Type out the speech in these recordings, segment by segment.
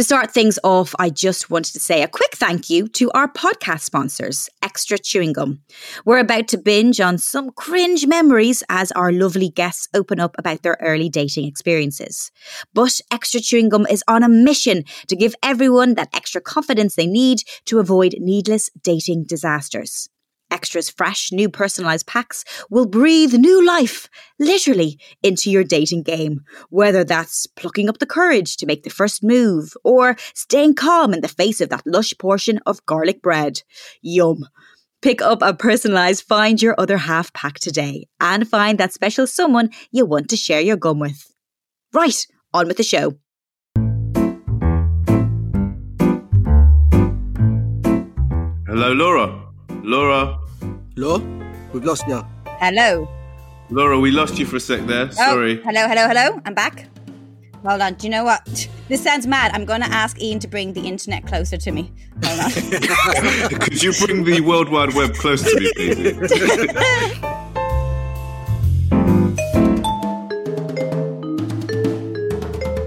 To start things off, I just wanted to say a quick thank you to our podcast sponsors, Extra Chewing Gum. We're about to binge on some cringe memories as our lovely guests open up about their early dating experiences. But Extra Chewing Gum is on a mission to give everyone that extra confidence they need to avoid needless dating disasters. Extra's fresh, new personalized packs will breathe new life, literally, into your dating game. Whether that's plucking up the courage to make the first move or staying calm in the face of that lush portion of garlic bread. Yum. Pick up a personalized Find Your Other Half pack today and find that special someone you want to share your gum with. Right, on with the show. Hello, Laura. Laura. Laura, we've lost you. Hello. Laura, we lost you for a sec there. Oh, Sorry. Oh, hello, hello, hello. I'm back. Hold on. Do you know what? This sounds mad. I'm going to ask Ian to bring the internet closer to me. Hold on. Could you bring the World Wide Web closer to me, please?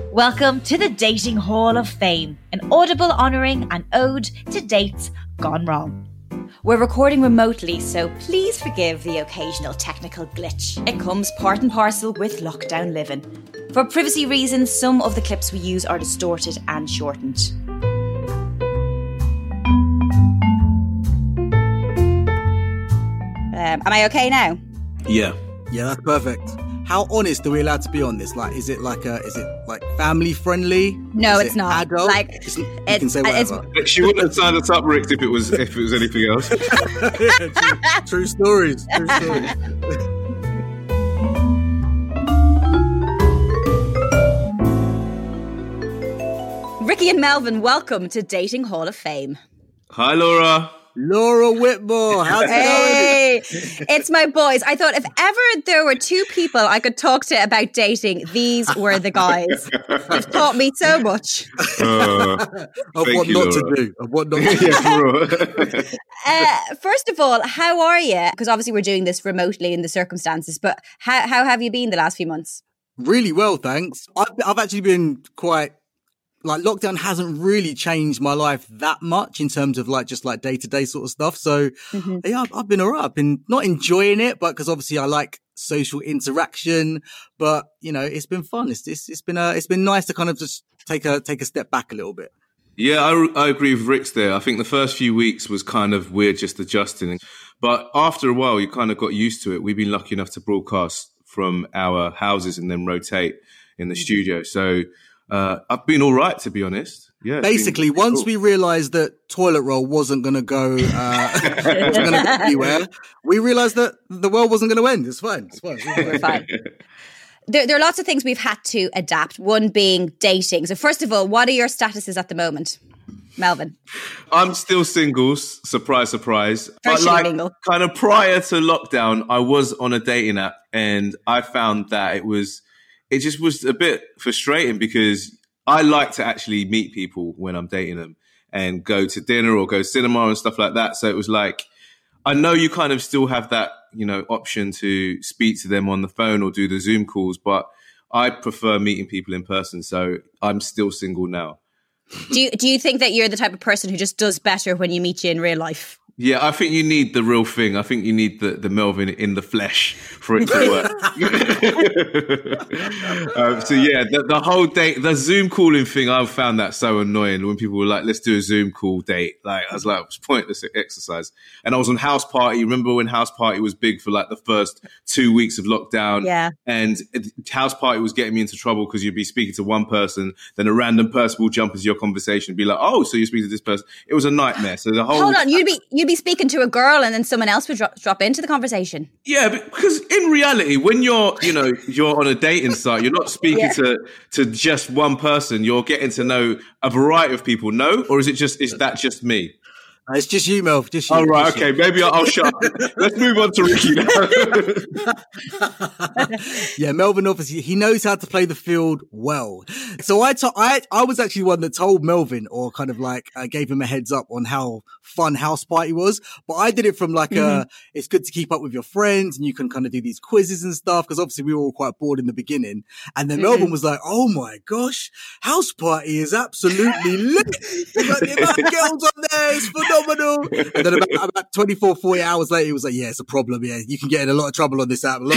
Welcome to the Dating Hall of Fame, an audible honouring and ode to dates gone wrong. We're recording remotely, so please forgive the occasional technical glitch. It comes part and parcel with lockdown living. For privacy reasons, some of the clips we use are distorted and shortened. Um, am I okay now? yeah. Yeah, that's perfect. How honest are we allowed to be on this? Like, is it like a, is it like family friendly? No, Is it's it not. Adult? Like, It's- you it's- can say it's- whatever. She wouldn't have signed us up, Rick, if it was if it was anything else. true, true stories. True stories. Rickie and Melvin, welcome to Dating Hall of Fame. Hi, Laura. Laura Whitmore, how's it Hey, it's my boys. I thought if ever there were two people I could talk to about dating, these were the guys. You've taught me so much. Uh, going? Of what you, not to do. Of what not to do. yeah, for real. Uh, first of all, how are you? Because obviously we're doing this remotely in the circumstances, but how, how have you been the last few months? Really well, thanks. I've, I've actually been quite like lockdown hasn't really changed my life that much in terms of like just like day to day sort of stuff. So Mm-hmm. yeah, I've, I've been alright. I've been not enjoying it, but because obviously I like social interaction, but you know, it's been fun. It's, it's, it's been, uh, it's been nice to kind of just take a, take a step back a little bit. Yeah, I, I agree with Rick's there. I think the first few weeks was kind of weird just adjusting. But after a while, you kind of got used to it. We've been lucky enough to broadcast from our houses and then rotate in the studio. So uh, I've been all right, to be honest. Yeah. it's been Basically, once cool. we realized that toilet roll wasn't going to go, uh, wasn't going to go anywhere, we realized that the world wasn't going to end. It's fine. It's fine. We're fine. There, there are lots of things we've had to adapt, one being dating. So, first of all, what are your statuses at the moment? Melvin. I'm still singles. Surprise, surprise. But like, single. kind of prior to lockdown, I was on a dating app, and I found that it was, it just was a bit frustrating because I like to actually meet people when I'm dating them and go to dinner or go cinema and stuff like that. So it was like, I know you kind of still have that, you know, option to speak to them on the phone or do the Zoom calls, but I prefer meeting people in person. So I'm still single now. Do you, do you think that you're the type of person who just does better when you meet you in real life? Yeah, I think you need the real thing. I think you need the, the Melvin in the flesh for it to work. um, so yeah, the, the whole date, the Zoom calling thing, I found that so annoying when people were like, "Let's do a Zoom call date." Like I was like, "It's pointless exercise." And I was on House Party. Remember when House Party was big for like the first two weeks of lockdown? Yeah. And House Party was getting me into trouble because you'd be speaking to one person, then a random person will jump into your conversation, and be like, "Oh, so you're speaking to this person?" It was a nightmare. So the whole Hold on, you'd be you'd be speaking to a girl and then someone else would drop, drop into the conversation. Yeah, because in reality, when you're, you know, you're on a dating site, you're not speaking Yeah. to to just one person. You're getting to know a variety of people. No, or is it just is that just me? Uh, it's just you, Mel. Just you. Oh, right. Just Okay. you. Maybe I'll, I'll shut up. Let's move on to Rickie now. yeah, Melvin obviously he knows how to play the field well. So I to- I I was actually one that told Melvin or kind of like uh, gave him a heads up on how fun house party was. But I did it from like a it's good to keep up with your friends and you can kind of do these quizzes and stuff because obviously we were all quite bored in the beginning. And then Melvin was like, "Oh my gosh, house party is absolutely lit! He's like, the amount of girls on there is phenomenal." And then about, about 24, 40 hours later, he was like, "Yeah, it's a problem. Yeah, you can get in a lot of trouble on this app." and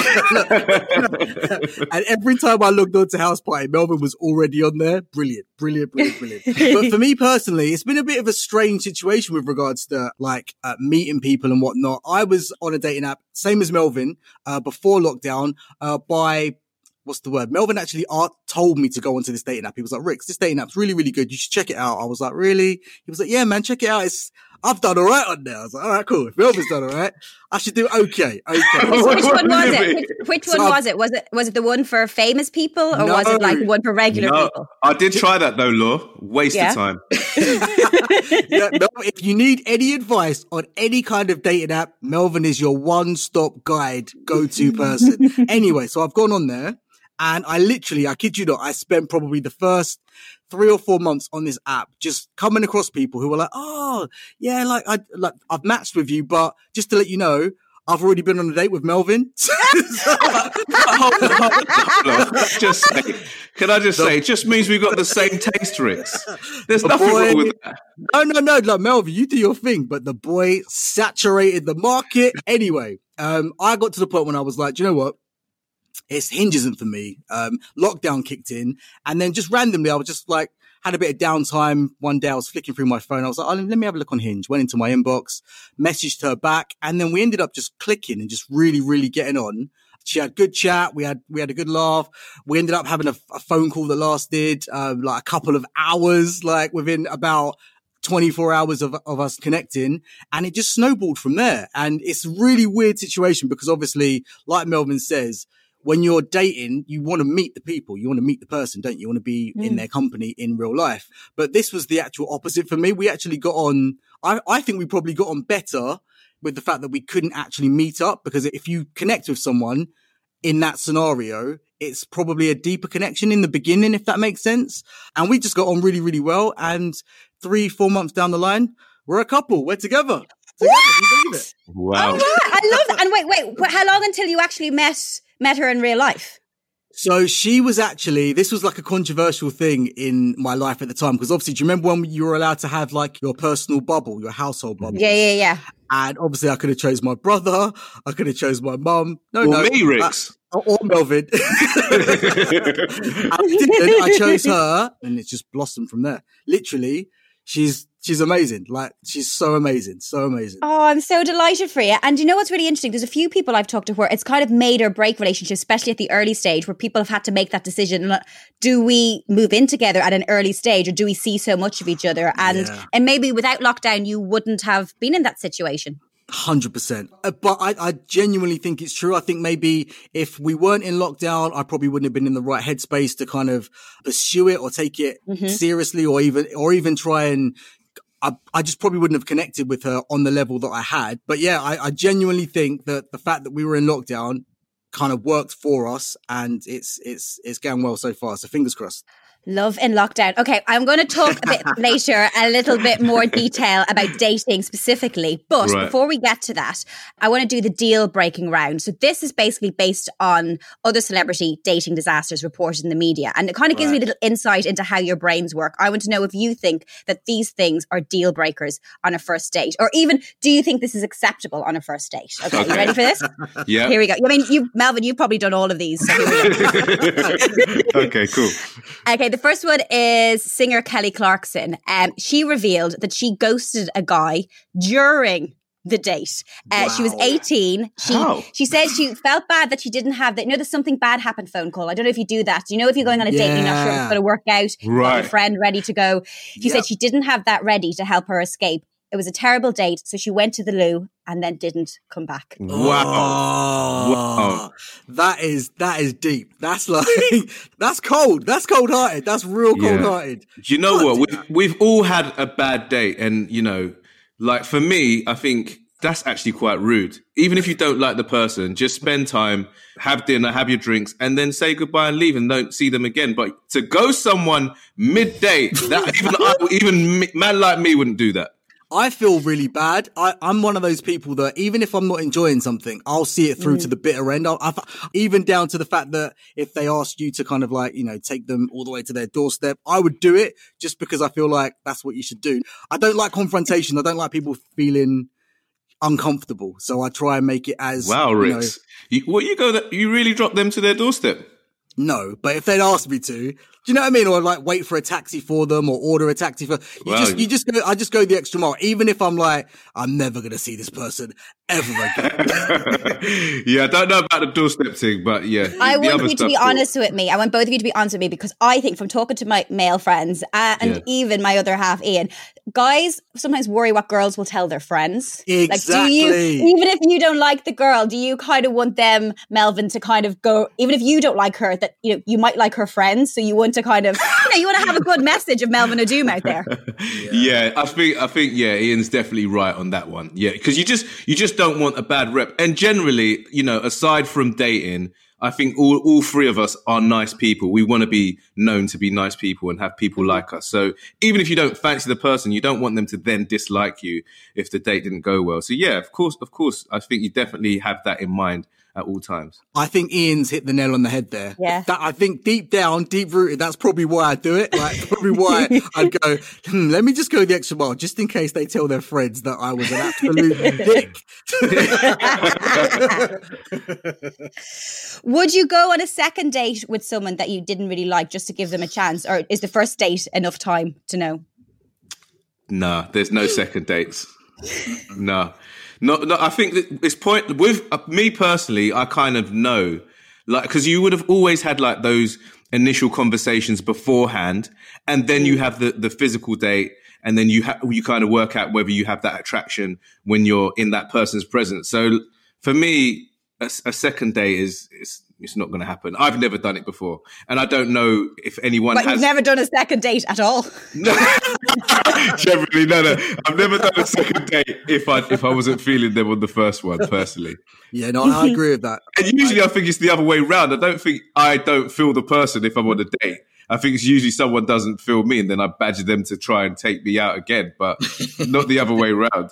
every time I logged on to House Party, Melvin was already on there. Brilliant, brilliant, brilliant, brilliant. but for me personally, it's been a bit of a strange situation with regards to like uh, meeting people and whatnot. I was on a dating app, same as Melvin, uh, before lockdown, uh, by what's the word? Melvin actually uh, told me to go onto this dating app. He was like, Ricks, this dating app's really, really good. You should check it out. I was like, really? He was like, yeah, man, check it out. It's, I've done all right on there. I was like, all right, cool. If Melvin's done all right, I should do okay. Okay. So which one was it? Which, which So one I've- was it? Was it was it the one for famous people or was it like one for regular no, people? I did try that though, Law. Waste Yeah. of time. yeah, Mel, if you need any advice on any kind of dating app, Melvin is your one-stop guide, go-to person. anyway, so I've gone on there and I literally, I kid you not, I spent probably the first three or four months on this app, just coming across people who were like, "Oh, yeah, like I like I've matched with you, but just to let you know." I've already been on a date with Melvin. hold hold on, hold on. Just say, can I just say, it just means we've got the same taste, Ricks. There's The nothing boy- wrong with that. No, no, no. Like Melvin, you do your thing, but the boy saturated the market. Anyway, um, I got to the point when I was like, "Do you know what? It's Hinge isn't for me. Um, lockdown kicked in, and then just randomly, I was just like, had a bit of downtime. One day, I was flicking through my phone. I was like, oh, let me have a look on Hinge. Went into my inbox, messaged her back, and then we ended up just clicking and just really, really getting on. She had good chat. We had we had a good laugh. We ended up having a, a phone call that lasted um, like a couple of hours, like within about 24 hours of, of us connecting and it just snowballed from there. And it's a really weird situation because obviously, like Melvin says, when you're dating, you want to meet the people. You want to meet the person, don't you? You want to be in mm. their company in real life. But this was the actual opposite for me. We actually got on, I, I think we probably got on better with the fact that we couldn't actually meet up because if you connect with someone in that scenario, it's probably a deeper connection in the beginning, if that makes sense. And we just got on really, really well. And three, four months down the line, we're a couple. We're together. Together. Can you believe it? Wow. Oh, right. I love that. And wait, wait, wait, how long until you actually met met her in real life? So she was actually, this was like a controversial thing in my life at the time. Because obviously, do you remember when you were allowed to have like your personal bubble, your household bubble? Yeah, yeah, yeah. And obviously, I could have chose my brother. I could have chose my mum. No, Or no. me, Ricks. Uh, or Melvin. I didn't. I chose her, and it just blossomed from there. Literally, she's she's amazing. Like she's so amazing, so amazing. Oh, I'm so delighted for you. And you know what's really interesting? There's a few people I've talked to where it's kind of made or break relationships, especially at the early stage where people have had to make that decision. Do we move in together at an early stage or do we see so much of each other? And Yeah. and maybe without lockdown, you wouldn't have been in that situation. Hundred percent. Uh, But I, I genuinely think it's true. I think maybe if we weren't in lockdown, I probably wouldn't have been in the right headspace to kind of pursue it or take it seriously, or even or even try and. I, I just probably wouldn't have connected with her on the level that I had. But yeah, I, I genuinely think that the fact that we were in lockdown kind of worked for us, and it's it's it's going well so far. So fingers crossed. Love in lockdown. Okay, I'm going to talk a bit later, a little bit more detail about dating specifically. But Right. before we get to that, I want to do the deal breaking round. So this is basically based on other celebrity dating disasters reported in the media, and it kind of gives me a little insight into how your brains work. I want to know if you think that these things are deal breakers on a first date, or even do you think this is acceptable on a first date? Okay, you ready for this? Yeah. Here we go. I mean, you, Melvin, you've probably done all of these. So here we go. okay, cool. Okay, the first one is singer Kelly Clarkson. Um, she revealed that she ghosted a guy during the date. Uh, She was 18. She How? she said she felt bad that she didn't have that. You know, there's something bad happened phone call. I don't know if you do that. You know, if you're going on a date and you're not sure if it's going to work out, got Right. your friend ready to go. She Yep. said she didn't have that ready to help her escape. It was a terrible date, so she went to the loo and then didn't come back. Wow. Oh, Wow. That is that is deep. That's like that's cold. That's cold hearted. That's real Yeah. cold hearted. Do you know God what? We've, we've all had a bad date, and you know, like for me, I think that's actually quite rude. Even if you don't like the person, just spend time, have dinner, have your drinks, and then say goodbye and leave and don't see them again. But to go someone midday, that even I, even man like me wouldn't do that. I feel really bad. I, I'm one of those people that even if I'm not enjoying something, I'll see it through to mm. the bitter end. I'll, I've, even down to the fact that if they asked you to kind of like, you know, take them all the way to their doorstep, I would do it just because I feel like that's what you should do. I don't like confrontation. I don't like people feeling uncomfortable. So I try and make it as Wow, you know, You, what you go that you really drop them to their doorstep? No, but if they'd asked me to, do you know what I mean? Or like wait for a taxi for them or order a taxi for, you Wow. just, you just go, I just go the extra mile. Even if I'm like, I'm never going to see this person ever again. yeah, I don't know about the doorstep thing, but yeah. I want you to stuff, be cool. honest with me. I want both of you to be honest with me because I think from talking to my male friends uh, and Yeah. even my other half, Ian, guys sometimes worry what girls will tell their friends. Like, do you, Exactly. even if you don't like the girl, do you kind of want them, Melvin, to kind of go, even if you don't like her, that you know, you might like her friends. So you want to kind of, you know, you want to have a good message of Melvin Odoom out there. Yeah. I think I think yeah, Ian's definitely right on that one. Yeah, because you just you just don't want a bad rep. And generally, you know, aside from dating, I think all all three of us are nice people. We want to be known to be nice people and have people mm-hmm. like us. So even if you don't fancy the person, you don't want them to then dislike you if the date didn't go well. So yeah, of course, of course, I think you definitely have that in mind at all times. I think Ian's hit the nail on the head there. Yeah. That, I think deep down, deep rooted, that's probably why I do it. Like, probably why I'd go, hmm, let me just go the extra mile just in case they tell their friends that I was an absolute dick. Would you go on a second date with someone that you didn't really like just to give them a chance? Or is the first date enough time to know? No, there's no second dates. No, no, no. I think that it's point with uh, me personally. I kind of know, like, because you would have always had like those initial conversations beforehand, and then you have the the physical date, and then you ha- you kind of work out whether you have that attraction when you're in that person's presence. So for me, a second date is is it's not going to happen. I've never done it before, and I don't know if anyone But has. you've never done a second date at all. Generally, no, no. I've never done a second date if I if I wasn't feeling them on the first one personally. yeah, no, I agree with that. And usually, I think it's the other way round. I don't think I don't feel the person if I'm on a date. I think it's usually someone doesn't feel me, and then I badger them to try and take me out again, but not the other way round.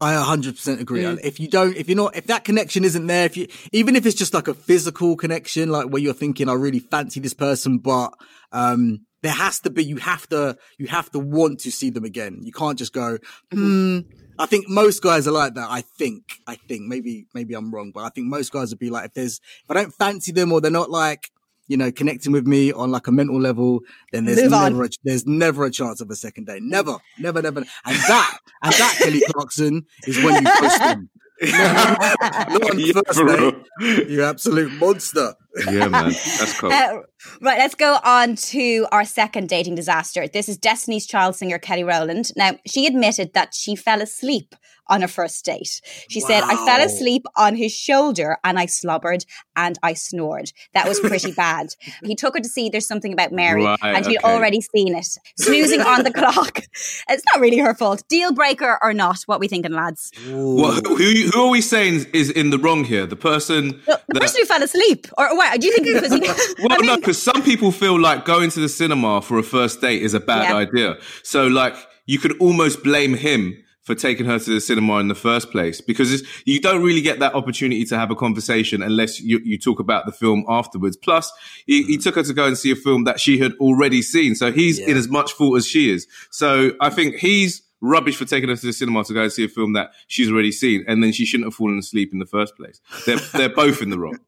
I 100% agree. If you don't, if you're not, if that connection isn't there, if you, even if it's just like a physical connection, like where you're thinking, I really fancy this person, but, um, there has to be, you have to, you have to want to see them again. You can't just go, hmm. I think most guys are like that. I think, I think maybe, maybe I'm wrong, but I think most guys would be like, if there's, if I don't fancy them or they're not like, you know, connecting with me on like a mental level, then there's Move on. never, a, there's never a chance of a second date. Never, never, never. And that, and that, Kelly Clarkson, is when you post them. Not on the Yeah, first for date. You absolute monster. Yeah, man, that's cool. Uh, right, let's go on to our second dating disaster. This is Destiny's Child singer Kelly Rowland. Now, she admitted that she fell asleep on her first date. She said, I fell asleep on his shoulder and I slobbered and I snored. That was pretty bad. He took her to see There's Something About Mary Right, and she'd okay. already seen it. Snoozing on the clock. It's not really her fault. Deal breaker or not, what we thinking, lads? What, who, who are we saying is in the wrong here? The person The that- person who fell asleep. Or what? Do you think it was he? Well, I no, mean, because some people feel like going to the cinema for a first date is a bad Yeah. idea. So, like, you could almost blame him for taking her to the cinema in the first place because it's, you don't really get that opportunity to have a conversation unless you, you talk about the film afterwards. Plus, he, he mm. took her to go and see a film that she had already seen. So he's Yeah. in as much fault as she is. So I think he's rubbish for taking her to the cinema to go and see a film that she's already seen. And then she shouldn't have fallen asleep in the first place. They're, they're both in the wrong.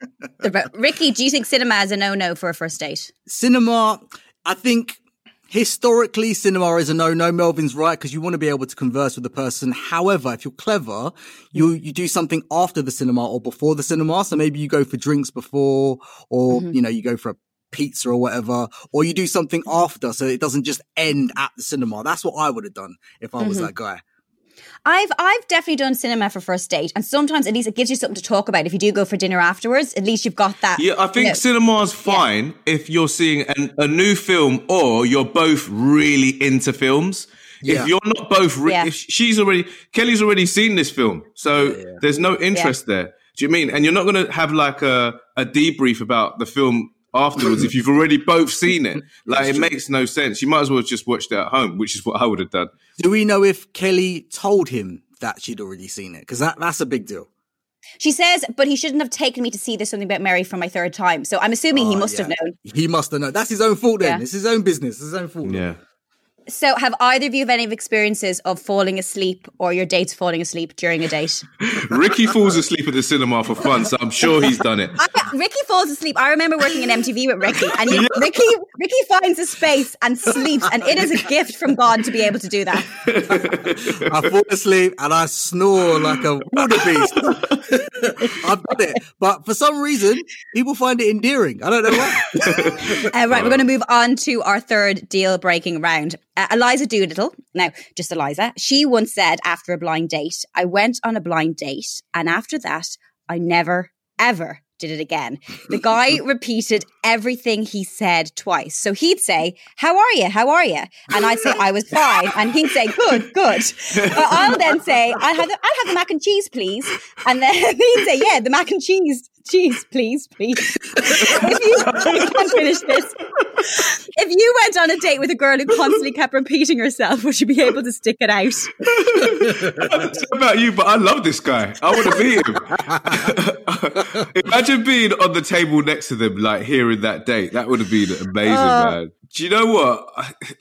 Rickie, do you think cinema is a no-no for a first date? Cinema, I think historically cinema is a no-no. Melvin's right because you want to be able to converse with the person. However, if you're clever, you, you do something after the cinema or before the cinema. So maybe you go for drinks before or, mm-hmm. you know, you go for a pizza or whatever, or you do something mm-hmm. after so it doesn't just end at the cinema. That's what I would have done if I was mm-hmm. that guy. I've I've definitely done cinema for first date, and sometimes at least it gives you something to talk about. If you do go for dinner afterwards, at least you've got that. Yeah, I think you know. cinema's fine if you're seeing an, a new film or you're both really into films. Yeah. If you're not both, re- Yeah. if she's already, Kelly's already seen this film, so there's no interest there. Do you mean? And you're not going to have like a, a debrief about the film afterwards if you've already both seen it. Like it makes no sense. You might as well have just watched it at home, which is what I would have done. Do we know if Kelly told him that she'd already seen it? Because that, that's a big deal. She says, but he shouldn't have taken me to see this Something About Mary for my third time. So I'm assuming he Oh, must have known. He must have known. That's his own fault then. Yeah. It's his own business. It's his own fault. Yeah. So have either of you have any experiences of falling asleep or your dates falling asleep during a date? Rickie falls asleep at the cinema for fun, so I'm sure he's done it. I, Rickie falls asleep. I remember working in MTV with Rickie, and he, Rickie Rickie finds a space and sleeps, and it is a gift from God to be able to do that. I fall asleep and I snore like a wildebeest. I've done it. But for some reason, people find it endearing. I don't know why. Uh, right, we're going to move on to our third deal breaking round. Uh, Eliza Doolittle. Now, just Eliza. She once said after a blind date, I went on a blind date, and after that, I never, ever did it again. The guy repeated everything he said twice. So he'd say, How are you? How are you? And I'd say, I was fine. And he'd say, Good, good. But I'll then say, I'll have, the, I'll have the mac and cheese, please. And then he'd say, Yeah, the mac and cheese, cheese, please, please. if you, I can't finish this. If you went on a date with a girl who constantly kept repeating herself, would you be able to stick it out? I don't know about you, but I love this guy. I want to meet him. Imagine being on the table next to them, like hearing that date. That would have been amazing, Oh. man. Do you know what?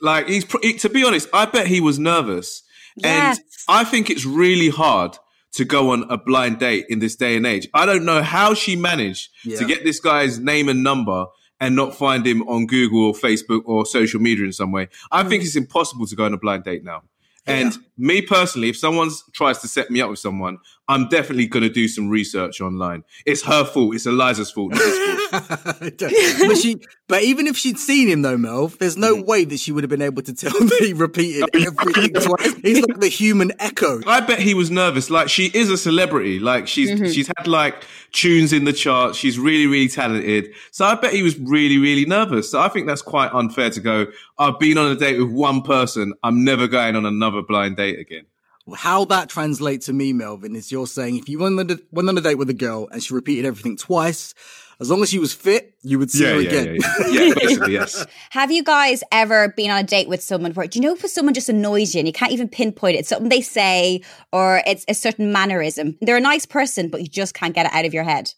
Like, he's pr- he- to be honest. I bet he was nervous, Yes. and I think it's really hard to go on a blind date in this day and age. I don't know how she managed to get this guy's name and number. And not find him on Google or Facebook or social media in some way. I think hmm. it's impossible to go on a blind date now. And me personally, if someone tries to set me up with someone, I'm definitely going to do some research online. It's her fault. It's Eliza's fault. Not his fault. but she, but even if she'd seen him though, Mel, there's no mm. way that she would have been able to tell that he repeated everything twice. He's like the human echo. I bet he was nervous. Like she is a celebrity. Like she's mm-hmm. she's had like tunes in the charts. She's really really talented. So I bet he was really really nervous. So I think that's quite unfair to go. I've been on a date with one person. I'm never going on another blind date again. How that translates to me, Melvin, is you're saying if you went on, a, went on a date with a girl and she repeated everything twice, as long as she was fit, you would see her again. yeah, yeah. yeah basically, yes. Have you guys ever been on a date with someone where, do you know if someone just annoys you and you can't even pinpoint it? It's something they say or it's a certain mannerism. They're a nice person, but you just can't get it out of your head.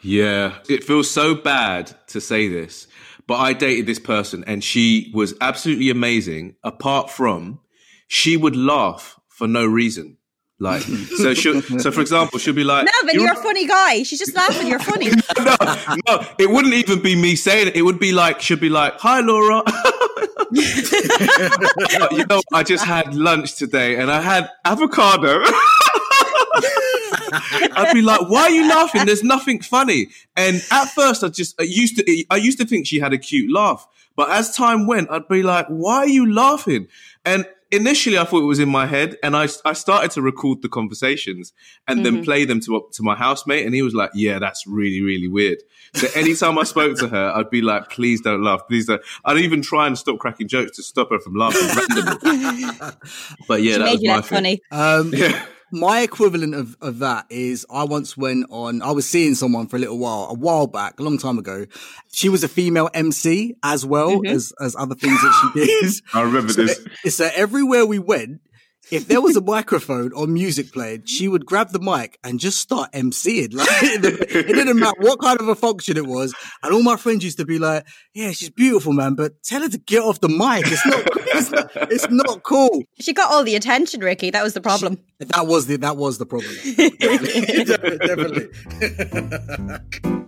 Yeah, it feels so bad to say this, but I dated this person and she was absolutely amazing. Apart from, she would laugh for no reason. Like, so she so for example, she'll be like, Melvin, "You you're a funny guy. She's just laughing. You're funny. no, no, it wouldn't even be me saying it. It would be like, she'd be like, hi, Laura. you know, I just had lunch today and I had avocado. I'd be like, why are you laughing? There's nothing funny. And at first I just, I used to, I used to think she had a cute laugh. But as time went, I'd be like, why are you laughing? And initially I thought it was in my head and I, I started to record the conversations and then play them to, to my housemate. And he was like, yeah, that's really, really weird. So anytime I spoke to her, I'd be like, please don't laugh. Please don't. I'd even try and stop cracking jokes to stop her from laughing randomly. But yeah, She that made was you my thing. funny. Um, Yeah. My equivalent of, of that is I once went on, I was seeing someone for a little while, a while back, a long time ago. She was a female MC as well mm-hmm. as, as other things that she did. I remember this. So everywhere we went, if there was a microphone or music playing, she would grab the mic and just start MCing. Like it didn't matter what kind of a function it was. And all my friends used to be like, "Yeah, she's beautiful, man, but tell her to get off the mic. It's not, it's not, it's not cool." She got all the attention, Rickie. That was the problem. That was the that was the problem. Definitely. Definitely.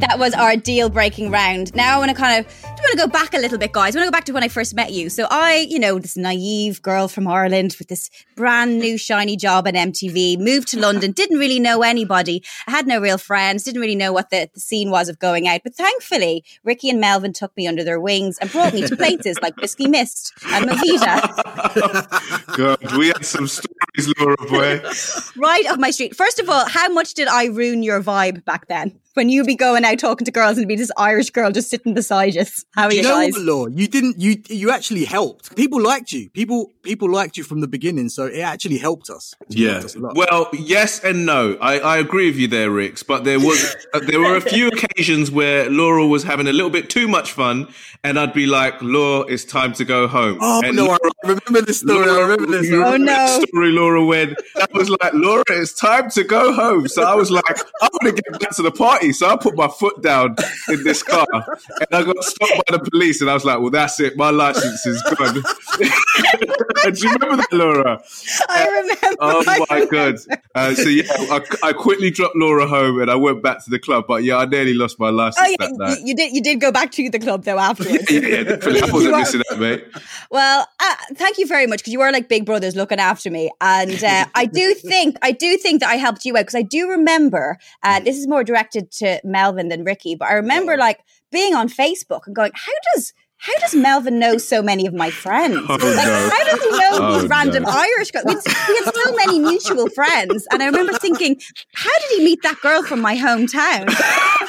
That was our deal breaking round. Now I want to kind of, I want to go back a little bit, guys. I want to go back to when I first met you. So I, you know, this naive girl from Ireland with this brand new shiny job at MTV, moved to London, didn't really know anybody. I had no real friends, didn't really know what the, the scene was of going out. But thankfully, Rickie and Melvin took me under their wings and brought me to places like Whisky Mist and Movida. God, we had some stories, Laura boy. right up my street. First of all, how much did I ruin your vibe back then? When you be going out talking to girls and be this Irish girl just sitting beside you. How are you, you know guys? what, Law? You didn't. You you actually helped. People liked you. People people liked you from the beginning, so it actually helped us. Yeah. helped us a lot. Well, yes and no. I, I agree with you there, Rix. But there was uh, there were a few occasions where Laura was having a little bit too much fun, and I'd be like, "Laura, it's time to go home." oh and no, Laura, I remember this story. I remember this. you Oh, no. story, Laura. When I was like, "Laura, it's time to go home," so I was like, "I want to get back to the party," so I put my foot down in this car, and I got stopped by the police, and I was like, "Well, that's it. My license is gone." Do you remember that, Laura? I remember. Oh I my remember. god! Uh, so yeah, I, I quickly dropped Laura home and I went back to the club. But yeah, I nearly lost my license Oh yeah, that you, night. you did. You did go back to the club though afterwards. yeah, yeah, definitely. I wasn't missing out, mate. Well, uh, thank you very much because you are like big brothers looking after me, and uh, I do think I do think that I helped you out because I do remember. Uh, this is more directed to Melvin than Rickie, but I remember like being on Facebook and going, "How does?" How does Melvin know so many of my friends? Oh, like, no. how does he know Oh, these random no. Irish girls? We had, we had so many mutual friends, and I remember thinking, how did he meet that girl from my hometown?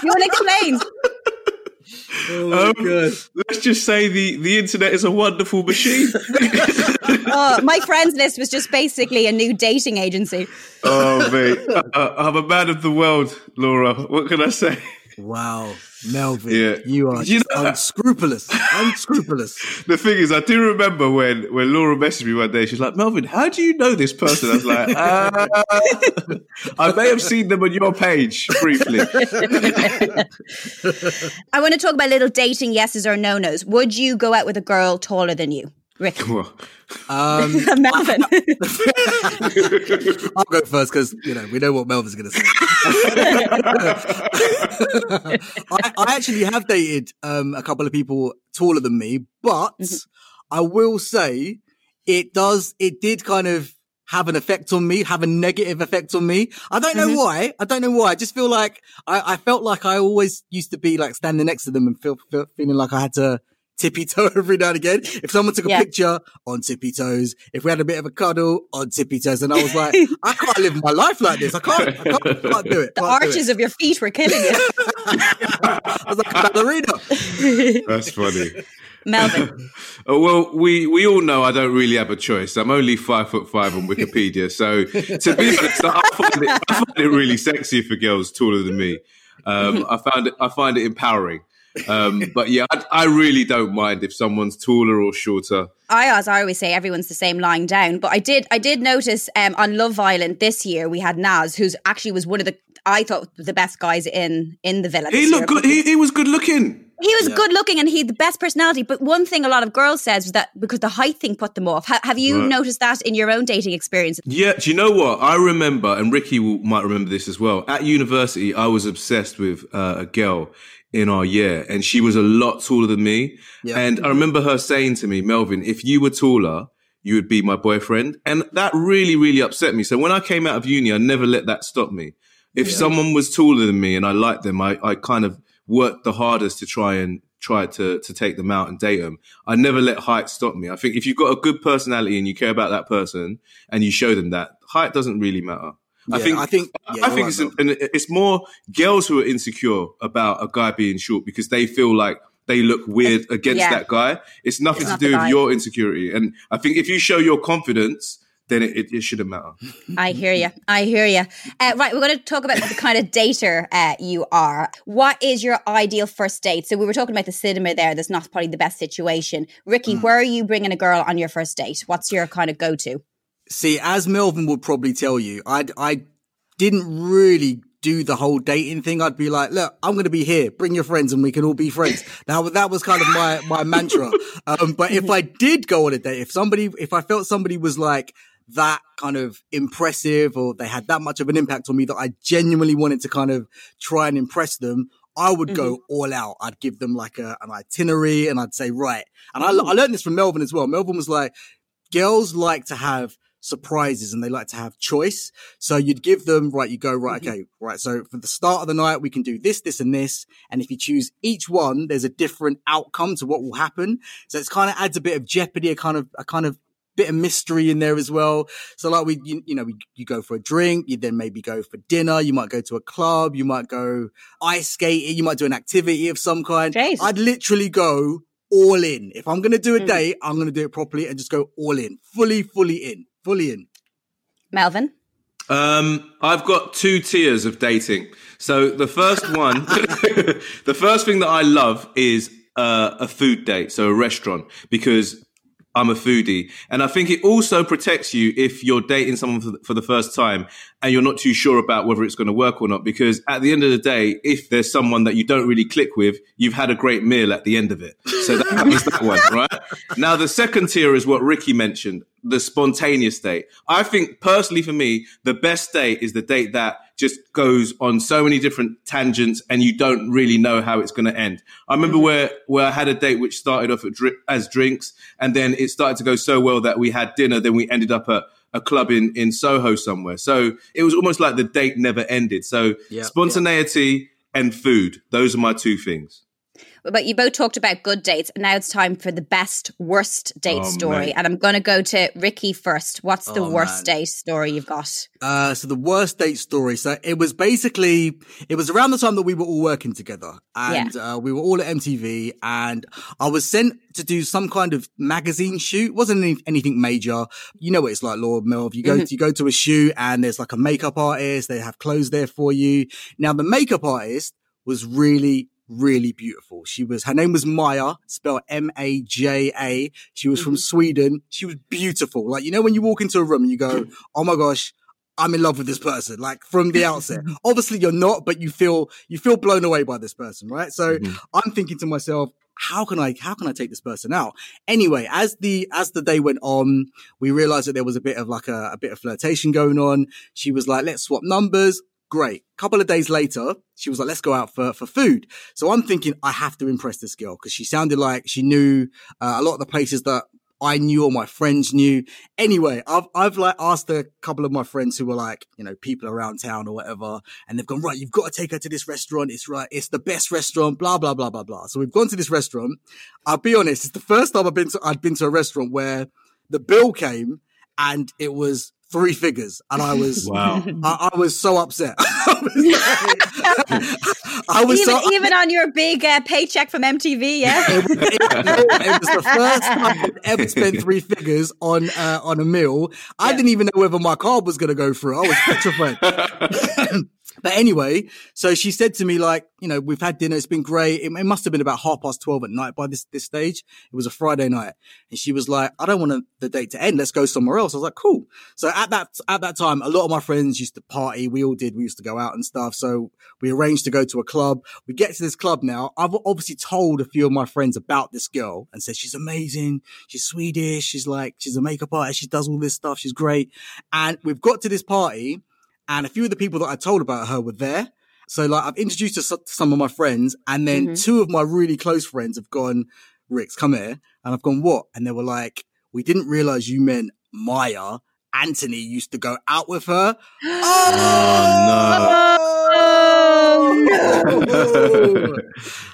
you want to explain? Oh Um, god. Let's just say the the internet is a wonderful machine. Oh, my friends list was just basically a new dating agency. oh mate, I, I'm a man of the world, Laura. What can I say? Wow, Melvin, Yeah. you are You just know- unscrupulous. unscrupulous. The thing is, I do remember when when Laura messaged me one day. She's like, "Melvin, how do you know this person?" I was like, uh, "I may have seen them on your page briefly." I want to talk about little dating yeses or no nos. Would you go out with a girl taller than you? Rick. Well, Um, Melvin. I'll go first because you know we know what Melvin's going to say. I, I actually have dated um, a couple of people taller than me, but I will say it does. It did kind of have an effect on me, have a negative effect on me. I don't know why. I don't know why. I just feel like I, I felt like I always used to be like standing next to them and feel, feel feeling like I had to tippy toe every now and again. If someone took a Yeah. picture on tippy toes, if we had a bit of a cuddle on tippy toes, and I was like, I can't live my life like this. I can't. I can't, can't do it. The can't do arches it. of your feet were killing you. I was like a ballerina. that's funny. Melvin. Oh, well, we, we all know I don't really have a choice. I'm only five foot five on Wikipedia. So to be honest, I find it, I find it really sexy for girls taller than me. Um, I found it, I find it empowering. Um, but yeah, I, I really don't mind if someone's taller or shorter. I, as I always say, everyone's the same lying down. But I did, I did notice um, on Love Island this year we had Nas, who's actually was one of the, I thought the best guys in in the villa. He looked good. He, he was good looking. He was good looking and he had the best personality. But one thing a lot of girls says was that because the height thing put them off. Ha- have you Right. noticed that in your own dating experience? Yeah, do you know what? I remember, and Rickie will, might remember this as well. At university, I was obsessed with uh, a girl in our year, and she was a lot taller than me. Yeah. And I remember her saying to me, Melvin, if you were taller, you would be my boyfriend. And that really, really upset me. So when I came out of uni, I never let that stop me. If someone was taller than me and I liked them, I, I kind of worked the hardest to try and try to, to take them out and date them. I never let height stop me. I think if you've got a good personality and you care about that person and you show them that, height doesn't really matter. I think I think- yeah, I think right, it's, Mel. and it's more girls who are insecure about a guy being short because they feel like they look weird against Yeah. that guy. It's nothing It's to not do with guy. your insecurity. And I think if you show your confidence, then it, it, it shouldn't matter. I hear you. I hear you. Uh, right, we're going to talk about the kind of dater uh, you are. What is your ideal first date? So we were talking about the cinema there. That's not probably the best situation. Rickie, Mm. where are you bringing a girl on your first date? What's your kind of go-to? See, as Melvin would probably tell you, I I didn't really do the whole dating thing. I'd be like, look, I'm going to be here. Bring your friends, and we can all be friends. Now that was kind of my my mantra. Um, but if I did go on a date, if somebody, if I felt somebody was like that kind of impressive, or they had that much of an impact on me that I genuinely wanted to kind of try and impress them. I would go all out. I'd give them like a, an itinerary and I'd say, right. And I, I learned this from Melvin as well. Melvin was like, girls like to have surprises and they like to have choice. So you'd give them, right, you go, right, okay, right. So for the start of the night, we can do this, this and this. And if you choose each one, there's a different outcome to what will happen. So it's kind of adds a bit of jeopardy, a kind of, a kind of bit of mystery in there as well. So like we, you, you know, we, you go for a drink, you then maybe go for dinner, you might go to a club, you might go ice skating, you might do an activity of some kind. Jeez. I'd literally go all in. If I'm going to do a Mm. date, I'm going to do it properly and just go all in, fully, fully in, fully in. Melvin. Um, I've got two tiers of dating. So the first one, the first thing that I love is uh, a food date, so a restaurant, because I'm a foodie, and I think it also protects you if you're dating someone for the, first time and you're not too sure about whether it's going to work or not. Because at the end of the day, if there's someone that you don't really click with, you've had a great meal at the end of it. So that was that one, right? Now the second tier is what Rickie mentioned, the spontaneous date. I think personally for me, the best date is the date that just goes on so many different tangents and you don't really know how it's going to end. I remember mm-hmm. where, where I had a date which started off at dri- as drinks and then it started to go so well that we had dinner. Then we ended up at a club in, in Soho somewhere. So it was almost like the date never ended. So Yeah. spontaneity and food. Those are my two things. But you both talked about good dates, and now it's time for the best worst date Oh, story. mate. And I'm going to go to Rickie first. What's the Oh, worst man. date story you've got? Uh, so the worst date story. So it was basically, it was around the time that we were all working together and, uh, we were all at MTV and I was sent to do some kind of magazine shoot. wasn't any, anything major. You know what it's like, Lord Melv. You go, Mm-hmm. to, you go to a shoot and there's like a makeup artist. They have clothes there for you. Now the makeup artist was really, really beautiful. She was, her name was Maja, spelled M-A-J-A. She was from mm-hmm. Sweden. She was beautiful. Like, you know, when you walk into a room and you go, oh my gosh, I'm in love with this person, like from the outset. Obviously you're not, but you feel, you feel blown away by this person, right? So mm-hmm. I'm thinking to myself, how can I, how can I take this person out? Anyway, as the, as the day went on, we realized that there was a bit of like a, a bit of flirtation going on. She was like, let's swap numbers. Great. A Couple of days later, she was like, let's go out for, for food. So I'm thinking I have to impress this girl because she sounded like she knew uh, a lot of the places that I knew or my friends knew. Anyway, I've, I've like asked a couple of my friends who were like, you know, people around town or whatever. And they've gone, right, you've got to take her to this restaurant. It's right. It's the best restaurant, blah, blah, blah, blah, blah. So we've gone to this restaurant. I'll be honest. It's the first time I've been to, I'd been to a restaurant where the bill came and it was three figures. And I was, Wow. I, I was so upset. I was, like- I was Even, so, even on your big uh, paycheck from MTV, yeah? it, was- it- it was the first time I'd ever spent three figures on uh, on a meal. I didn't even know whether my card was going to go through. I was petrified. but anyway, so she said to me, like, you know, we've had dinner. It's been great. It, it must have been about half past 12 at night by this, this stage. It was a Friday night. And she was like, I don't want the date to end. Let's go somewhere else. I was like, cool. So at that, at that time, a lot of my friends used to party. We all did. We used to go out and stuff. So we arranged to go to a club. We get to this club now. I've obviously told a few of my friends about this girl and said, she's amazing. She's Swedish. She's like, she's a makeup artist. She does all this stuff. She's great. And we've got to this party and a few of the people that I told about her were there. So like I've introduced her to some of my friends and then mm-hmm. two of my really close friends have gone, Rix, come here. And I've gone, what? And they were like, we didn't realize you meant Maja. Anthony used to go out with her. Oh, no.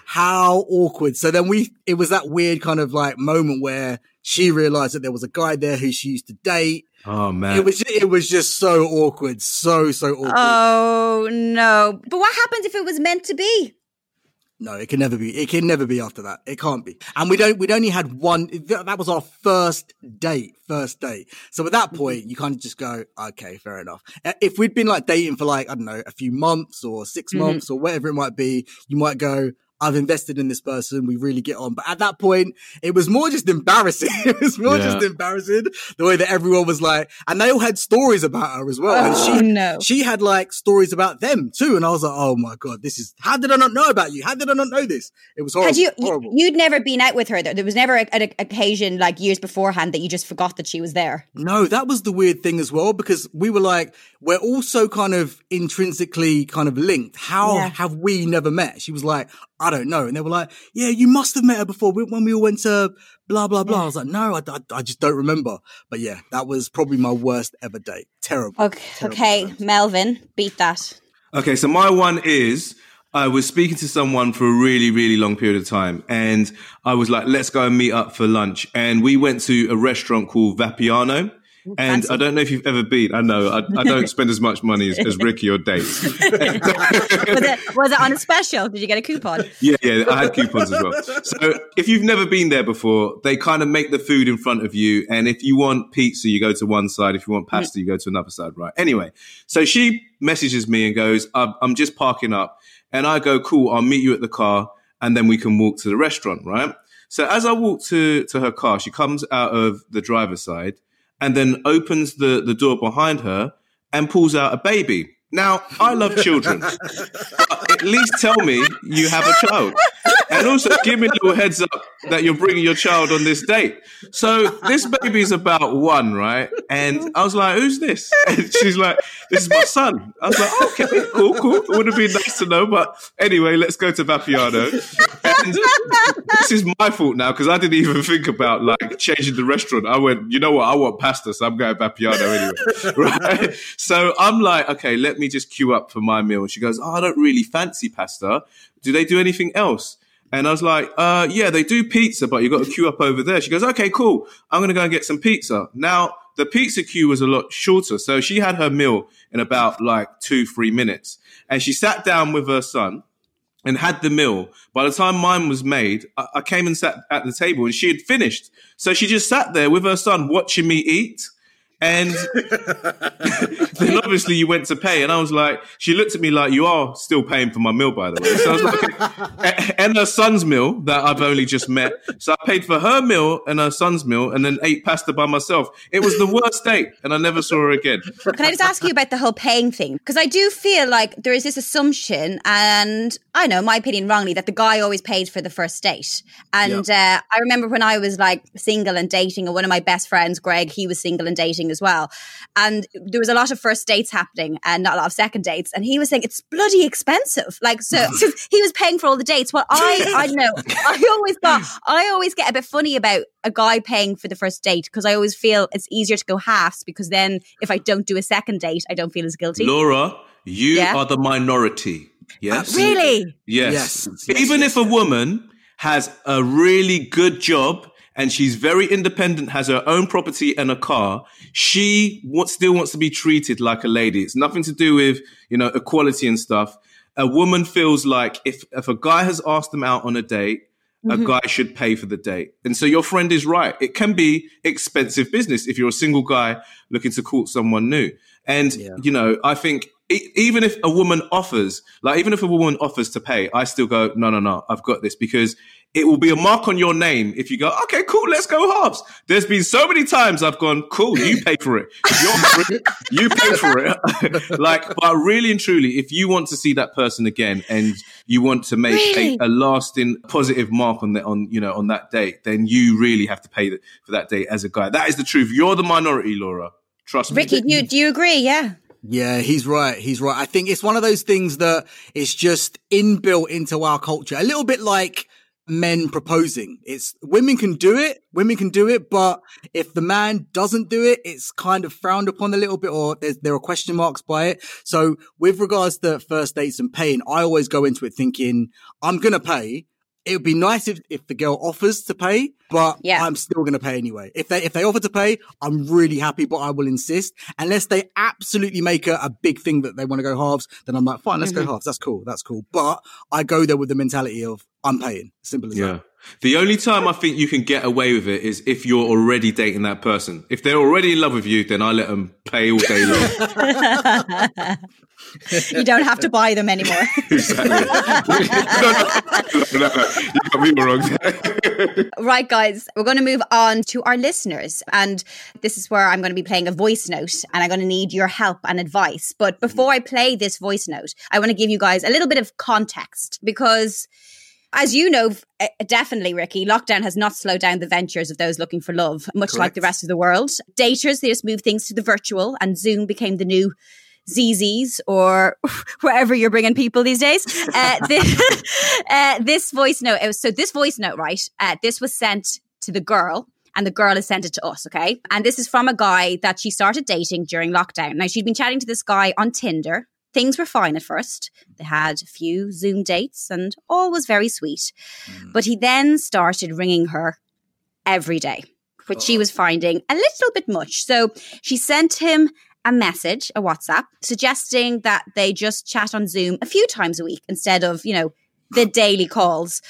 How awkward. So then we, it was that weird kind of like moment where she realized that there was a guy there who she used to date. Oh man. It was, it was just so awkward. So, so awkward. Oh, no. But what happens if it was meant to be? No, it can never be. It can never be after that. It can't be. And we don't, we'd only had one, that was our first date, first date. So at that point, you kind of just go, okay, fair enough. If we'd been like dating for like, I don't know, a few months or 6 mm-hmm. months or whatever it might be, you might go, I've invested in this person. We really get on. But at that point, it was more just embarrassing. it was more Yeah. just embarrassing the way that everyone was like, and they all had stories about her as well. and Oh, she, no. she had like stories about them too. And I was like, oh my God, this is, how did I not know about you? How did I not know this? It was horrible. You, horrible. you'd never been out with her. There there was never a- an occasion like years beforehand that you just forgot that she was there. No, that was the weird thing as well, because we were like, we're also kind of intrinsically kind of linked. How Yeah. have we never met? She was like, I don't know. And they were like, yeah, you must have met her before when we all went to blah, blah, blah. I was like, no, I, I, I just don't remember. But yeah, that was probably my worst ever date. Terrible. Okay, Terrible okay, times. Melvin, beat that. Okay, so my one is I was speaking to someone for a really, really long period of time. And I was like, let's go and meet up for lunch. And we went to a restaurant called Vapiano. And Fancy. I don't know if you've ever been. I know I, I don't spend as much money as, as Rickie or dates. was, it, was it on a special? Did you get a coupon? Yeah, yeah, I had coupons as well. So if you've never been there before, they kind of make the food in front of you. And if you want pizza, you go to one side. If you want pasta, you go to another side, right? Anyway, so she messages me and goes, I'm just parking up. And I go, cool, I'll meet you at the car and then we can walk to the restaurant, right? So as I walk to, to her car, she comes out of the driver's side and then opens the, the door behind her and pulls out a baby. Now, I love children. at least tell me you have a child. And also give me a little heads up that you're bringing your child on this date. So this baby's about one, right? And I was like, who's this? And she's like, this is my son. I was like, okay, cool, cool. It would have been nice to know. But anyway, let's go to Vapiano. This is my fault now because I didn't even think about like changing the restaurant. I went, you know what? I want pasta, so I'm going Vapiano anyway. Right. So I'm like, okay, let me just queue up for my meal. And she goes, oh, I don't really fancy pasta. Do they do anything else? And I was like, uh, yeah, they do pizza, but you got to queue up over there. She goes, okay, cool. I'm going to go and get some pizza. Now, the pizza queue was a lot shorter. So she had her meal in about like two, three minutes. And she sat down with her son and had the meal. By the time mine was made, I, I came and sat at the table and she had finished. So she just sat there with her son watching me eat. And then obviously you went to pay, and I was like, she looked at me like, "You are still paying for my meal, by the way." So I was like, and her son's meal that I've only just met. So I paid for her meal and her son's meal, and then ate pasta by myself. It was the worst date, and I never saw her again. Can I just ask you about the whole paying thing? Because I do feel like there is this assumption, and I know my opinion wrongly, that the guy always pays for the first date. And uh, I remember when I was like single and dating, and one of my best friends, Greg, he was single and dating as well. And there was a lot of first dates happening and not a lot of second dates. And he was saying it's bloody expensive. Like, so he was paying for all the dates. Well, I, I know, I always thought, I always get a bit funny about a guy paying for the first date because I always feel it's easier to go halves because then if I don't do a second date, I don't feel as guilty. Laura, you yeah? are the minority. Yes. Uh, really? Yes. yes. yes. Even yes. if a woman has a really good job and she's very independent, has her own property and a car, she still wants to be treated like a lady. It's nothing to do with, you know, equality and stuff. A woman feels like if, if a guy has asked them out on a date, mm-hmm. a guy should pay for the date. And so your friend is right. It can be expensive business if you're a single guy looking to court someone new. And, yeah. you know, I think even if a woman offers, like even if a woman offers to pay, I still go, no, no, no, I've got this because it will be a mark on your name if you go, okay, cool, let's go halves. There's been so many times I've gone, cool, you pay for it. You're, you pay for it. like, but really and truly, if you want to see that person again and you want to make really? a, a, lasting positive mark on that, on, you know, on that date, then you really have to pay for that date as a guy. That is the truth. You're the minority, Laura. Trust Rickie, me. Rickie, do you, do you agree? Yeah. Yeah, he's right. He's right. I think it's one of those things that is just inbuilt into our culture. A little bit like men proposing. It's women can do it, women can do it, but if the man doesn't do it, it's kind of frowned upon a little bit or there are question marks by it. So with regards to first dates and paying, I always go into it thinking, I'm going to pay it would be nice if, if the girl offers to pay, but yeah. I'm still going to pay anyway. If they, if they offer to pay, I'm really happy, but I will insist unless they absolutely make a, a big thing that they want to go halves. Then I'm like, fine, let's mm-hmm. go halves. That's cool. That's cool. But I go there with the mentality of I'm paying. Simple as yeah. that. The only time I think you can get away with it is if you're already dating that person. If they're already in love with you, then I let them pay all day long. you don't have to buy them anymore. exactly. no, no, no, you got me wrong. right, guys, we're going to move on to our listeners. And this is where I'm going to be playing a voice note and I'm going to need your help and advice. But before I play this voice note, I want to give you guys a little bit of context because as you know, eh, definitely, Rickie, lockdown has not slowed down the ventures of those looking for love, much Correct. like the rest of the world. Daters, they just moved things to the virtual, and Zoom became the new ZZs or wherever you're bringing people these days. Uh, this, uh, this, voice note, was, so this voice note, right? Uh, this was sent to the girl and the girl has sent it to us, okay? And this is from a guy that she started dating during lockdown. Now, she'd been chatting to this guy on Tinder things were fine at first. They had a few Zoom dates and all was very sweet. Mm. But he then started ringing her every day, which she was finding a little bit much. So she sent him a message, a WhatsApp, suggesting that they just chat on Zoom a few times a week instead of, you know, the daily calls.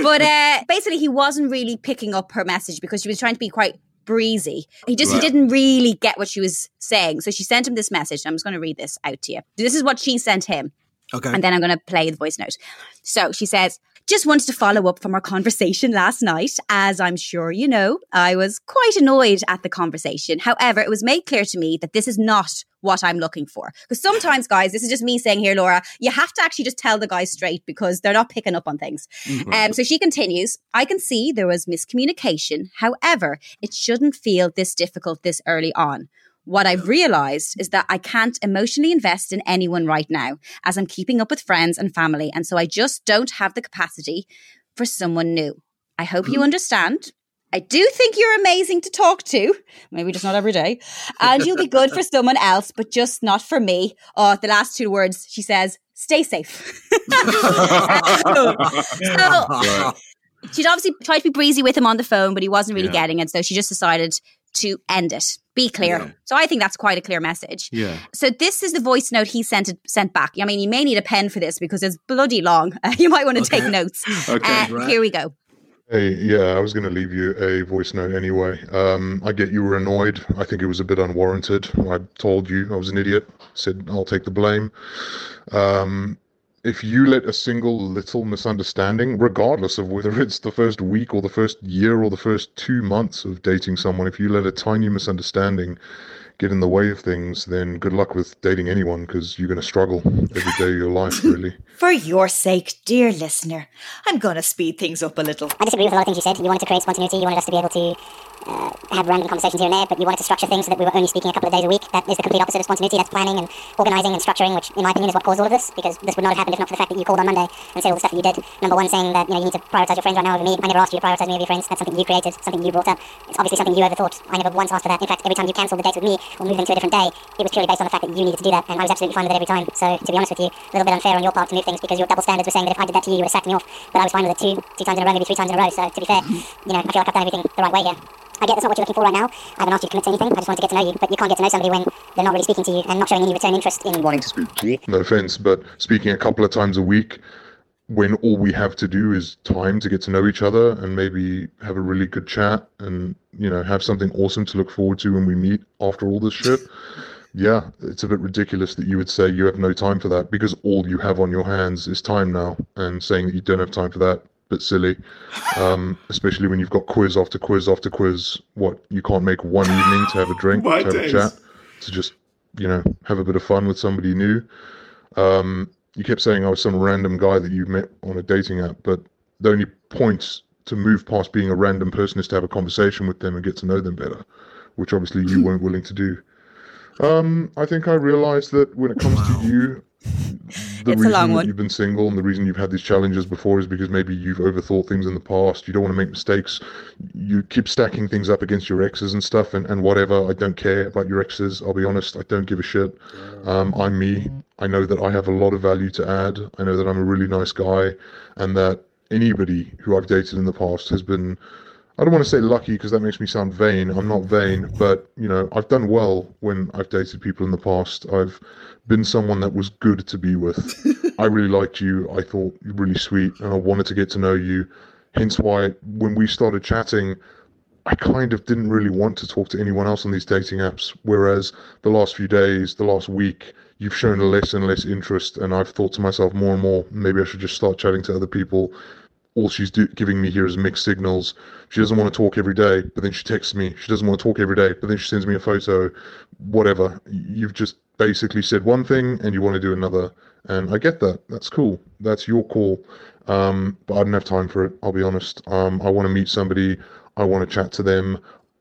but uh, basically, he wasn't really picking up her message because she was trying to be quite breezy. He just right. he didn't really get what she was saying. So she sent him this message. I'm just going to read this out to you. This is what she sent him. Okay. And then I'm going to play the voice note. So she says, just wanted to follow up from our conversation last night. As I'm sure you know, I was quite annoyed at the conversation. However, it was made clear to me that this is not what I'm looking for. Because sometimes, guys, this is just me saying here, Laura, you have to actually just tell the guys straight because they're not picking up on things. Mm-hmm. Um, so she continues, I can see there was miscommunication. However, it shouldn't feel this difficult this early on. What I've realized is that I can't emotionally invest in anyone right now as I'm keeping up with friends and family. And so I just don't have the capacity for someone new. I hope you mm-hmm. understand. I do think you're amazing to talk to, maybe just not every day, and you'll be good for someone else, but just not for me. Oh, the last two words, she says, stay safe. so, so, she'd obviously tried to be breezy with him on the phone, but he wasn't really yeah. getting it. So she just decided to end it. Be clear. Yeah. So I think that's quite a clear message. Yeah. So this is the voice note he sent sent back. I mean, you may need a pen for this because it's bloody long. Uh, you might want to okay. take notes. okay. Uh, right. Here we go. Hey, yeah, I was going to leave you a voice note anyway. Um, I get you were annoyed. I think it was a bit unwarranted. I told you I was an idiot. Said I'll take the blame. Um, if you let a single little misunderstanding, regardless of whether it's the first week or the first year or the first two months of dating someone, if you let a tiny misunderstanding get in the way of things, then good luck with dating anyone because you're going to struggle every day of your life, really. For your sake, dear listener, I'm going to speed things up a little. I disagree with a lot of things you said. You wanted to create spontaneity, you wanted us to be able to uh, have random conversations here and there, but you wanted to structure things so that we were only speaking a couple of days a week. That is the complete opposite of spontaneity. That's planning and organising and structuring, which, in my opinion, is what caused all of this, because this would not have happened if not for the fact that you called on Monday and said all the stuff that you did. Number one, saying that you know you need to prioritise your friends right now over me. I never asked you to prioritise me over your friends. That's something you created, something you brought up. It's obviously something you overthought. I never once asked for that. In fact, every time you cancelled the dates with me or moved them to a different day, it was purely based on the fact that you needed to do that, and I was absolutely fine with it every time. So, to be honest with you, a little bit unfair on your part to move things because your double standards were saying that if I did that to you, you would have sacked me off. But I was fine with it two, two times in a row, maybe three times in a row. So, to be fair, mm-hmm. you know, I feel like I've done everything the right way here. I get that's not what you're looking for right now. I haven't asked you to commit to anything. I just wanted to get to know you. But you can't get to know somebody when they're not really speaking to you and not showing any return interest in wanting to speak. No offense, but speaking a couple of times a week when all we have to do is time to get to know each other and maybe have a really good chat and you know have something awesome to look forward to when we meet after all this shit yeah it's a bit ridiculous that you would say you have no time for that because all you have on your hands is time now and saying that you don't have time for that bit silly, um, especially when you've got quiz after quiz after quiz. What you can't make one evening to have a drink, to have days. a chat, to just you know have a bit of fun with somebody new. Um, you kept saying I was some random guy that you met on a dating app, but the only point to move past being a random person is to have a conversation with them and get to know them better, which obviously you weren't willing to do. Um, I think I realized that when it comes wow. to you, the it's reason that you've been single and the reason you've had these challenges before is because maybe you've overthought things in the past. You don't want to make mistakes. You keep stacking things up against your exes and stuff and, and whatever. I don't care about your exes. I'll be honest. I don't give a shit. Um, I'm me. I know that I have a lot of value to add. I know that I'm a really nice guy and that anybody who I've dated in the past has been I don't want to say lucky because that makes me sound vain. I'm not vain, but you know, I've done well when I've dated people in the past. I've been someone that was good to be with. I really liked you. I thought you were really sweet, and I wanted to get to know you. Hence why when we started chatting, I kind of didn't really want to talk to anyone else on these dating apps. Whereas the last few days, the last week, you've shown less and less interest, and I've thought to myself more and more, maybe I should just start chatting to other people all she's do- giving me here is mixed signals. She doesn't want to talk every day, but then she texts me. She doesn't want to talk every day, but then she sends me a photo. Whatever. You've just basically said one thing and you want to do another. And I get that. That's cool. That's your call. Um, but I don't have time for it. I'll be honest. Um, I want to meet somebody. I want to chat to them.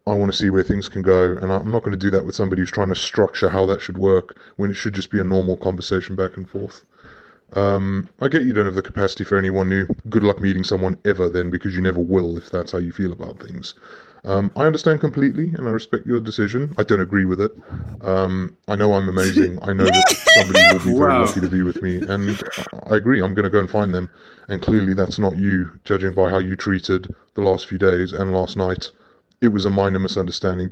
I want to see where things can go. And I'm not going to do that with somebody who's trying to structure how that should work when it should just be a normal conversation back and forth. Um, I get you don't have the capacity for anyone new. Good luck meeting someone ever then, because you never will if that's how you feel about things. Um, I understand completely and I respect your decision. I don't agree with it. Um, I know I'm amazing. I know that somebody will be very Wow. lucky to be with me. And I agree. I'm going to go and find them. And clearly, that's not you, judging by how you treated the last few days and last night. It was a minor misunderstanding.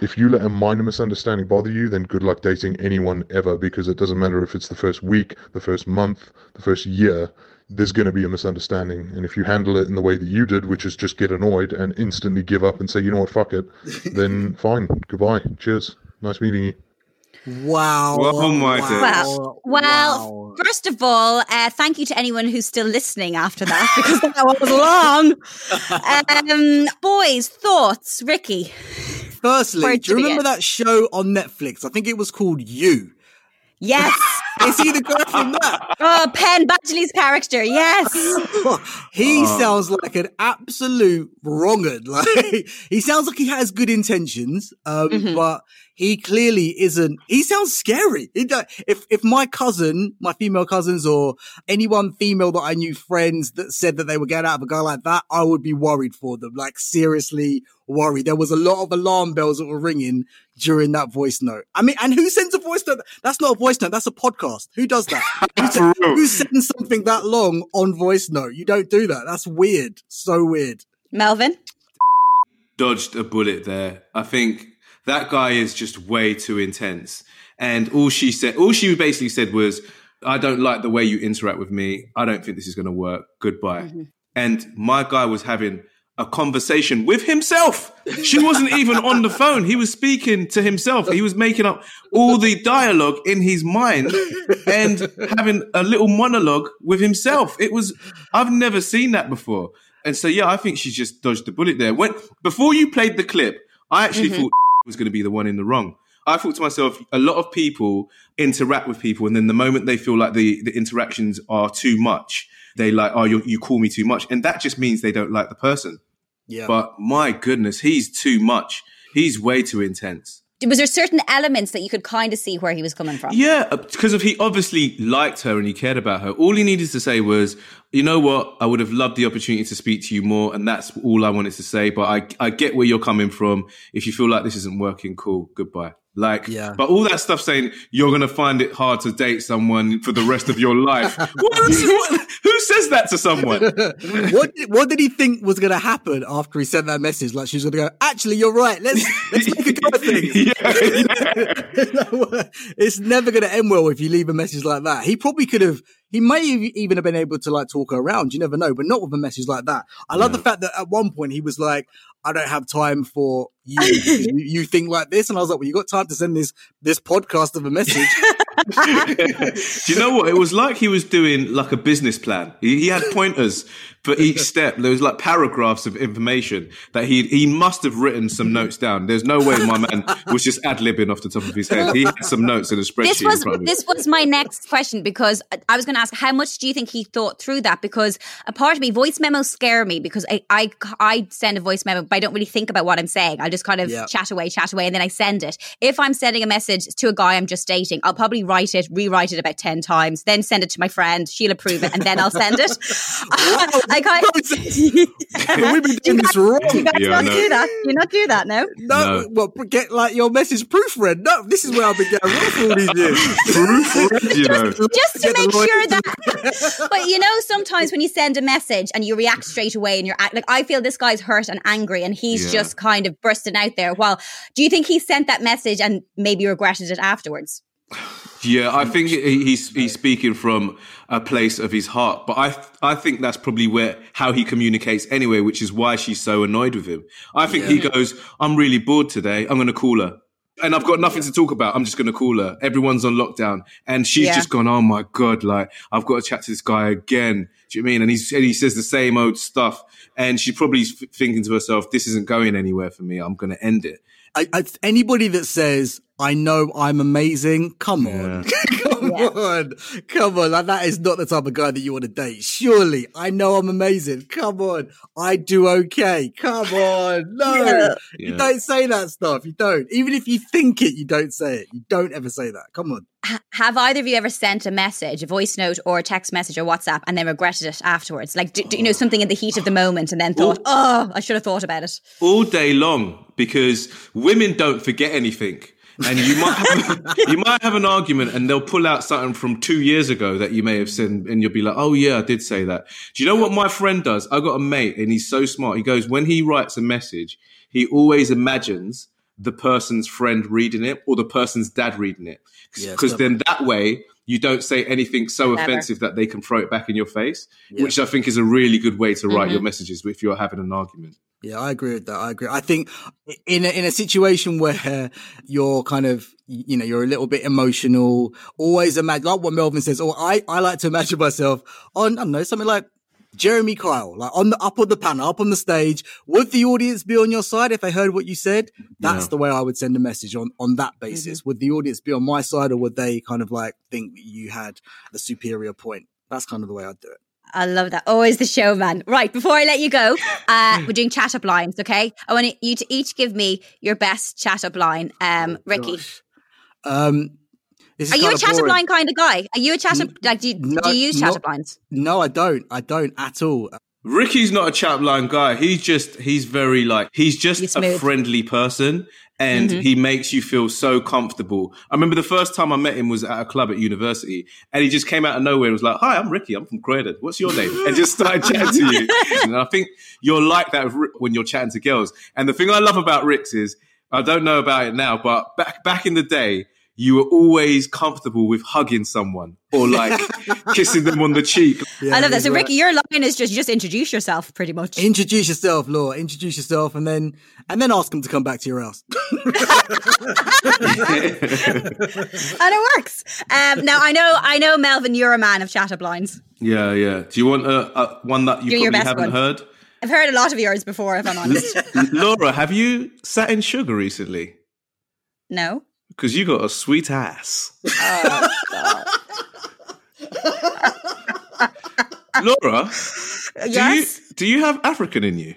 If you let a minor misunderstanding bother you, then good luck dating anyone ever because it doesn't matter if it's the first week, the first month, the first year, there's going to be a misunderstanding. And if you handle it in the way that you did, which is just get annoyed and instantly give up and say, you know what, fuck it, then fine, goodbye, cheers, nice meeting you. Wow. Oh my days. Well, well, first of all, uh, thank you to anyone who's still listening after that because that was long. Um, boys, thoughts, Rickie. Firstly, do you remember that show on Netflix? I think it was called You. Yes. Is he the guy from that? oh, Penn Badgley's character. Yes. he sounds like an absolute wronged. Like he sounds like he has good intentions, um, Mhm. but he clearly isn't. He sounds scary. He do- if if my cousin, my female cousins, or anyone female that I knew, friends that said that they would get out of a guy like that, I would be worried for them. Like seriously worried. There was a lot of alarm bells that were ringing during that voice note. I mean, and who sends a voice note? That's not a voice note. That's a podcast. Who does that? Who, For sen- real. who sends something that long on voice note? You don't do that. That's weird. So weird. Melvin. dodged a bullet there. I think that guy is just way too intense. And all she said, all she basically said was, I don't like the way you interact with me. I don't think this is going to work. Goodbye. Mm-hmm. And my guy was having a conversation with himself. She wasn't even on the phone. He was speaking to himself. He was making up all the dialogue in his mind and having a little monologue with himself. It was, I've never seen that before. And so, yeah, I think she just dodged the bullet there. When, before you played the clip, I actually mm-hmm. thought was going to be the one in the wrong. I thought to myself, a lot of people interact with people, and then the moment they feel like the, the interactions are too much, they like, oh, you, you call me too much. And that just means they don't like the person. Yeah. But my goodness, he's too much. He's way too intense. Was there certain elements that you could kind of see where he was coming from? Yeah, uh, because if he obviously liked her and he cared about her. All he needed to say was, "You know what? I would have loved the opportunity to speak to you more, and that's all I wanted to say. But I, I get where you're coming from. If you feel like this isn't working, cool, goodbye." Like, Yeah. but all that stuff saying you're gonna find it hard to date someone for the rest of your life. what, is- what- who says that to someone? what did, what did he think was going to happen after he sent that message? Like she's going to go, actually, you're right. Let's let's make a go of things. yeah, yeah. it's never going to end well if you leave a message like that. He probably could have. He may have even have been able to like talk her around. You never know, but not with a message like that. I love the fact that at one point he was like, "I don't have time for you. you, you think like this," and I was like, "Well, you got time to send this this podcast of a message." Do you know what? It was like he was doing like a business plan. He, he had pointers for each step. There was like paragraphs of information that he he must have written some notes down. There's no way my man was just ad libbing off the top of his head. He had some notes in a spreadsheet. This was front of him. this was my next question because I was going to ask how much do you think he thought through that? Because a part of me, voice memos scare me because I I, I send a voice memo, but I don't really think about what I'm saying. I just kind of Yeah. chat away, chat away, and then I send it. If I'm sending a message to a guy I'm just dating, I'll probably write it, rewrite it about ten times, then send it to my friend. She'll approve it, and then I'll send it. I kind We've been doing this wrong. you guys Yeah, not no. do that. You not do that, no. No, No. well, get like your message proofread. No, this is where I've been getting wrong for all these years. Proofread, you know. just to Get make sure that but you know sometimes when you send a message and you react straight away and you're act- like i feel this guy's hurt and angry and he's Yeah. just kind of bursting out there well do you think he sent that message and maybe regretted it afterwards Yeah, I think he's he's speaking from a place of his heart, but I I think that's probably where how he communicates anyway, which is why she's so annoyed with him. I think he goes, "I'm really bored today. I'm going to call her." And I've got nothing to talk about. I'm just going to call her. Everyone's on lockdown, and she's Yeah. just gone. Oh my god! Like I've got to chat to this guy again. Do you know I mean? And he's and he says the same old stuff, and she's probably thinking to herself, "This isn't going anywhere for me. I'm going to end it." I, I, anybody that says I know I'm amazing, come on, come Come yeah. on. Come on. Like, that is not the type of guy that you want to date. Surely. I know I'm amazing. Come on. I do okay. Come on. No. Yeah. You don't say that stuff. You don't. Even if you think it, you don't say it. You don't ever say that. Come on. have either of you ever sent a message, a voice note or a text message or WhatsApp and then regretted it afterwards? Like, do, do you know oh. something in the heat of the moment and then thought, oh, I should have thought about it? All day long because women don't forget anything and you might have, you might have an argument and they'll pull out something from two years ago that you may have said and you'll be like oh yeah i did say that do you know what my friend does i got a mate and he's so smart he goes when he writes a message he always imagines the person's friend reading it or the person's dad reading it because yeah, then that way you don't say anything so Never. offensive that they can throw it back in your face yeah. which i think is a really good way to write mm-hmm. your messages if you're having an argument yeah, I agree with that. I agree. I think in a, in a situation where you're kind of, you know, you're a little bit emotional, always imagine, like what Melvin says, or I, I like to imagine myself on, I don't know, something like Jeremy Kyle, like on the up on the panel, up on the stage. Would the audience be on your side if they heard what you said? That's yeah. the way I would send a message on on that basis. Mm-hmm. Would the audience be on my side, or would they kind of like think you had the superior point? That's kind of the way I'd do it. I love that. Always the showman. Right, before I let you go, uh, we're doing chat up lines, okay? I want you to each give me your best chat up line. Um, oh, Rickie. Um, are you a chat up line kind of guy? Are you a chat up, like, do you, no, do you use chat up lines? No, I don't. I don't at all. Rickie's not a chat line guy. He's just, he's very like, he's just a friendly person and mm-hmm. he makes you feel so comfortable. I remember the first time I met him was at a club at university, and he just came out of nowhere and was like, "Hi, I'm Rickie. I'm from Croydon. What's your name?" and just started chatting to you. and I think you're like that when you're chatting to girls. And the thing I love about Ricks is I don't know about it now, but back back in the day, you were always comfortable with hugging someone or like kissing them on the cheek. Yeah, I love that. So, Rickie, your line is just just introduce yourself, pretty much. Introduce yourself, Laura. Introduce yourself, and then and then ask them to come back to your house. and it works. Um, now, I know, I know, Melvin, you're a man of chatter blinds. Yeah, yeah. Do you want a, a one that you probably haven't one. heard? I've heard a lot of yours before, if I'm honest. Laura, have you sat in sugar recently? No. Because you got a sweet ass. Oh, Laura, yes? do you do you have African in you?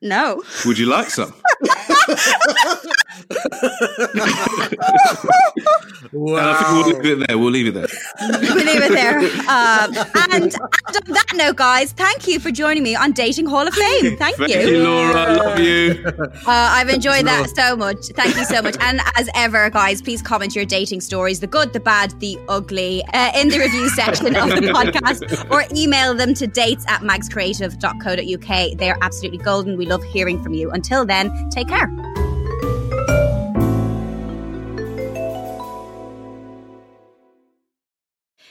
No. Would you like some? wow. And I think we'll leave it there. We'll leave it there. we'll leave it there. Um, and, and on that note, guys, thank you for joining me on Dating Hall of Fame. Thank, thank you. you. Laura. Love you. Uh, I've enjoyed that so much. Thank you so much. And as ever, guys, please comment your dating stories the good, the bad, the ugly uh, in the review section of the podcast or email them to dates at magscreative.co.uk. They are absolutely golden. We love hearing from you. Until then, take care.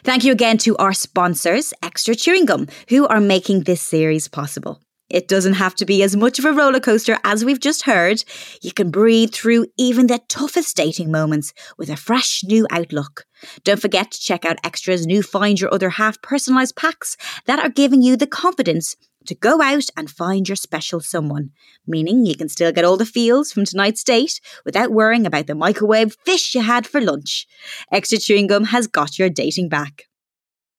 Thank you again to our sponsors, Extra Chewing Gum, who are making this series possible. It doesn't have to be as much of a roller coaster as we've just heard. You can breathe through even the toughest dating moments with a fresh new outlook. Don't forget to check out Extra's new Find Your Other Half personalised packs that are giving you the confidence to go out and find your special someone, meaning you can still get all the feels from tonight's date without worrying about the microwave fish you had for lunch. Extra Chewing Gum has got your dating back.